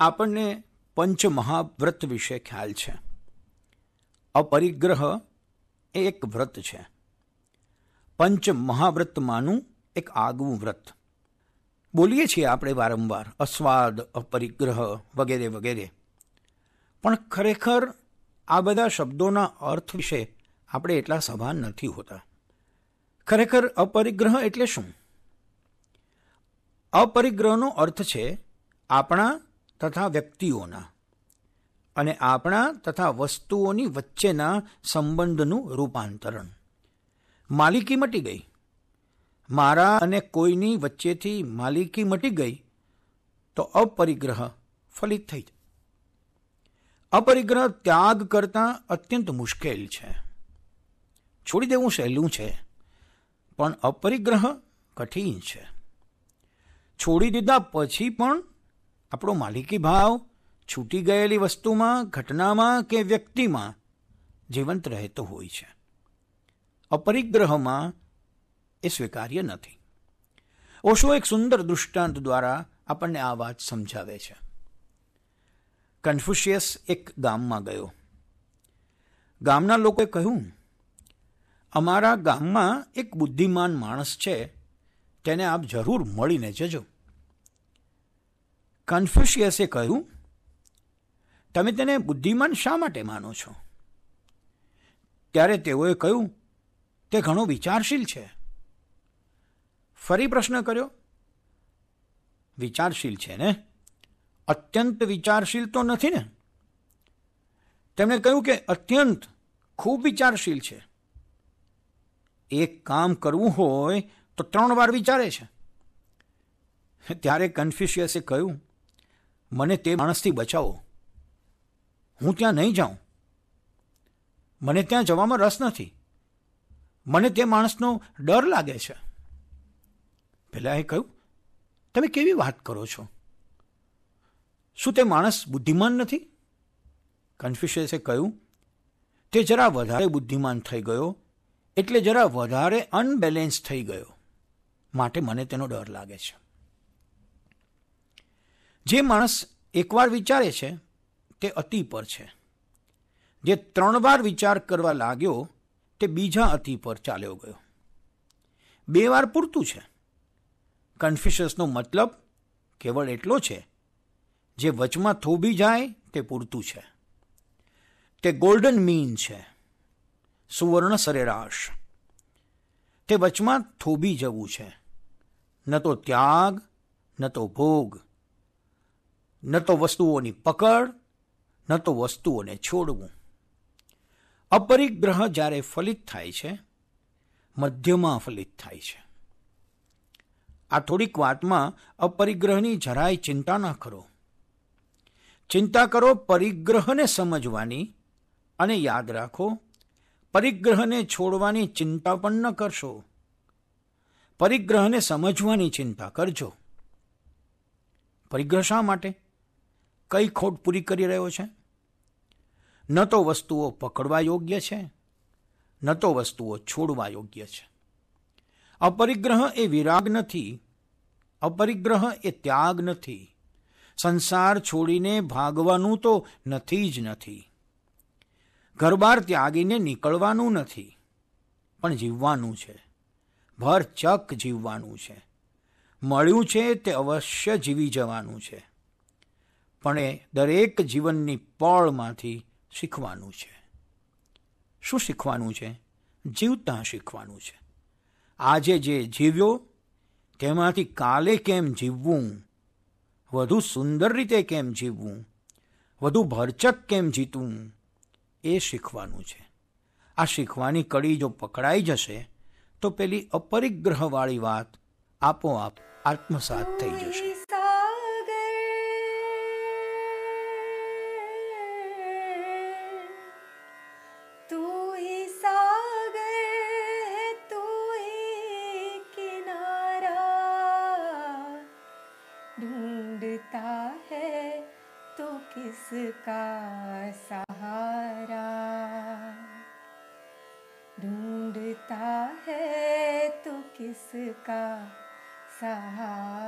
આપણને પંચ મહાવ્રત વિશે ખ્યાલ છે. અપરિગ્રહ એ એક વ્રત છે. પંચ મહાવ્રતમાંનું એક આગવું વ્રત. બોલીએ છીએ આપણે વારંવાર, અસ્વાદ, અપરિગ્રહ વગેરે વગેરે. પણ ખરેખર આ બધા શબ્દોના અર્થ વિશે આપણે એટલા સભાન નથી હોતા. ખરેખર અપરિગ્રહ એટલે શું? અપરિગ્રહનો અર્થ છે આપણા તથા વ્યક્તિઓના અને આપણા તથા વસ્તુઓની વચ્ચેના સંબંધનું રૂપાંતરણ. માલિકી મટી ગઈ. મારા અને કોઈની વચ્ચેથી માલિકી મટી ગઈ તો અપરિગ્રહ ફલિત થઈ અપરિગ્રહ ત્યાગ કરતાં અત્યંત મુશ્કેલ છે. છોડી દેવું સહેલું છે, પણ અપરિગ્રહ કઠિન છે. છોડી દીધા પછી પણ આપણો માલિકી ભાવ છૂટી ગયેલી વસ્તુમાં, ઘટનામાં કે વ્યક્તિમાં જીવંત રહેતો હોય છે. અપરિગ્રહમાં એ સ્વીકાર્ય નથી. ઓશો એક સુંદર દૃષ્ટાંત દ્વારા આપણને આ વાત સમજાવે છે. કન્ફ્યુશિયસ એક ગામમાં ગયો. ગામના લોકોએ કહ્યું, અમારા ગામમાં એક બુદ્ધિમાન માણસ છે તેને આપ જરૂર મળીને જજો. કન્ફ્યુશિયસે કહ્યું, તમે તેને બુદ્ધિમાન શા માટે માનો છો? ત્યારે તેઓએ કહ્યું, તે ઘણો વિચારશીલ છે. ફરી પ્રશ્ન કર્યો, વિચારશીલ છે ને? અત્યંત વિચારશીલ તો નથી ને? તેમણે કહ્યું કે, અત્યંત ખૂબ વિચારશીલ છે. એક કામ કરવું હોય તો ત્રણ વાર વિચારે છે. ત્યારે કન્ફ્યુશિયસે કહ્યું, મને તે માણસથી બચાવો. હું ત્યાં નહીં જાઉં. મને ત્યાં જવામાં રસ નથી. મને તે માણસનો ડર લાગે છે. પહેલાં એ કહ્યું, તમે કેવી વાત કરો છો? શું તે માણસ બુદ્ધિમાન નથી? કન્ફ્યુશિયસે કહ્યું, તે જરા વધારે બુદ્ધિમાન થઈ ગયો, એટલે જરા વધારે અનબેલેન્સ થઈ ગયો. માટે મને તેનો ડર લાગે છે. જે માણસ એકવાર વિચારે છે, તે અતિ પર છે. જે ત્રણ વાર વિચાર કરવા લાગ્યો, તે બીજા અતિ પર ચાલ્યો ગયો. બે વાર પૂરતું છે. કન્ફ્યુશસનો મતલબ કેવળ એટલો છે, જે વચમાં થોભી જાય, તે પૂરતું છે. તે ગોલ્ડન મીન છે. સુવર્ણ સરેરાશ. તે વચમાં થોભી જવું છે. ન તો ત્યાગ, ન તો ભોગ, ન તો વસ્તુઓની પકડ, ન તો વસ્તુઓને છોડવું. અપરિગ્રહ જ્યારે ફલિત થાય છે, મધ્યમાં ફલિત થાય છે. આ થોડીક વાતમાં અપરિગ્રહની જરાય ચિંતા ન કરો. ચિંતા કરો પરિગ્રહને સમજવાની અને યાદ રાખો, પરિગ્રહને છોડવાની ચિંતા પણ ન કરશો. પરિગ્રહને સમજવાની ચિંતા કરજો. પરિગ્રહ શા માટે? કઈ ખોટ પૂરી કરી રહ્યો છે? ન તો વસ્તુઓ પકડવા યોગ્ય છે, ન તો વસ્તુઓ છોડવા યોગ્ય છે. અપરિગ્રહ એ વિરાગ નથી, અપરિગ્રહ એ ત્યાગ નથી. સંસાર છોડીને ભાગવાનું તો નથી જ નથી. ઘરબાર ત્યાગીને નીકળવાનું નથી, પણ જીવવાનું છે. ભર ચક જીવવાનું છે. મળ્યું છે તે અવશ્ય જીવી જવાનું છે. પણ એ દરેક જીવનની પળમાંથી શીખવાનું છે. શું શીખવાનું છે? જીવતા શીખવાનું છે. આજે જે જીવ્યો, તેમાંથી કાલે કેમ જીવવું? વધુ સુંદર રીતે કેમ જીવવું? વધુ ભરચક કેમ જીતવું? એ શીખવાનું છે. આ શીખવાની કડી જો પકડાઈ જશે तो पेली अपरिग्रह वाली बात आपो आप आत्मसात थी जैसे ढूंढता है तो किसका सा સહા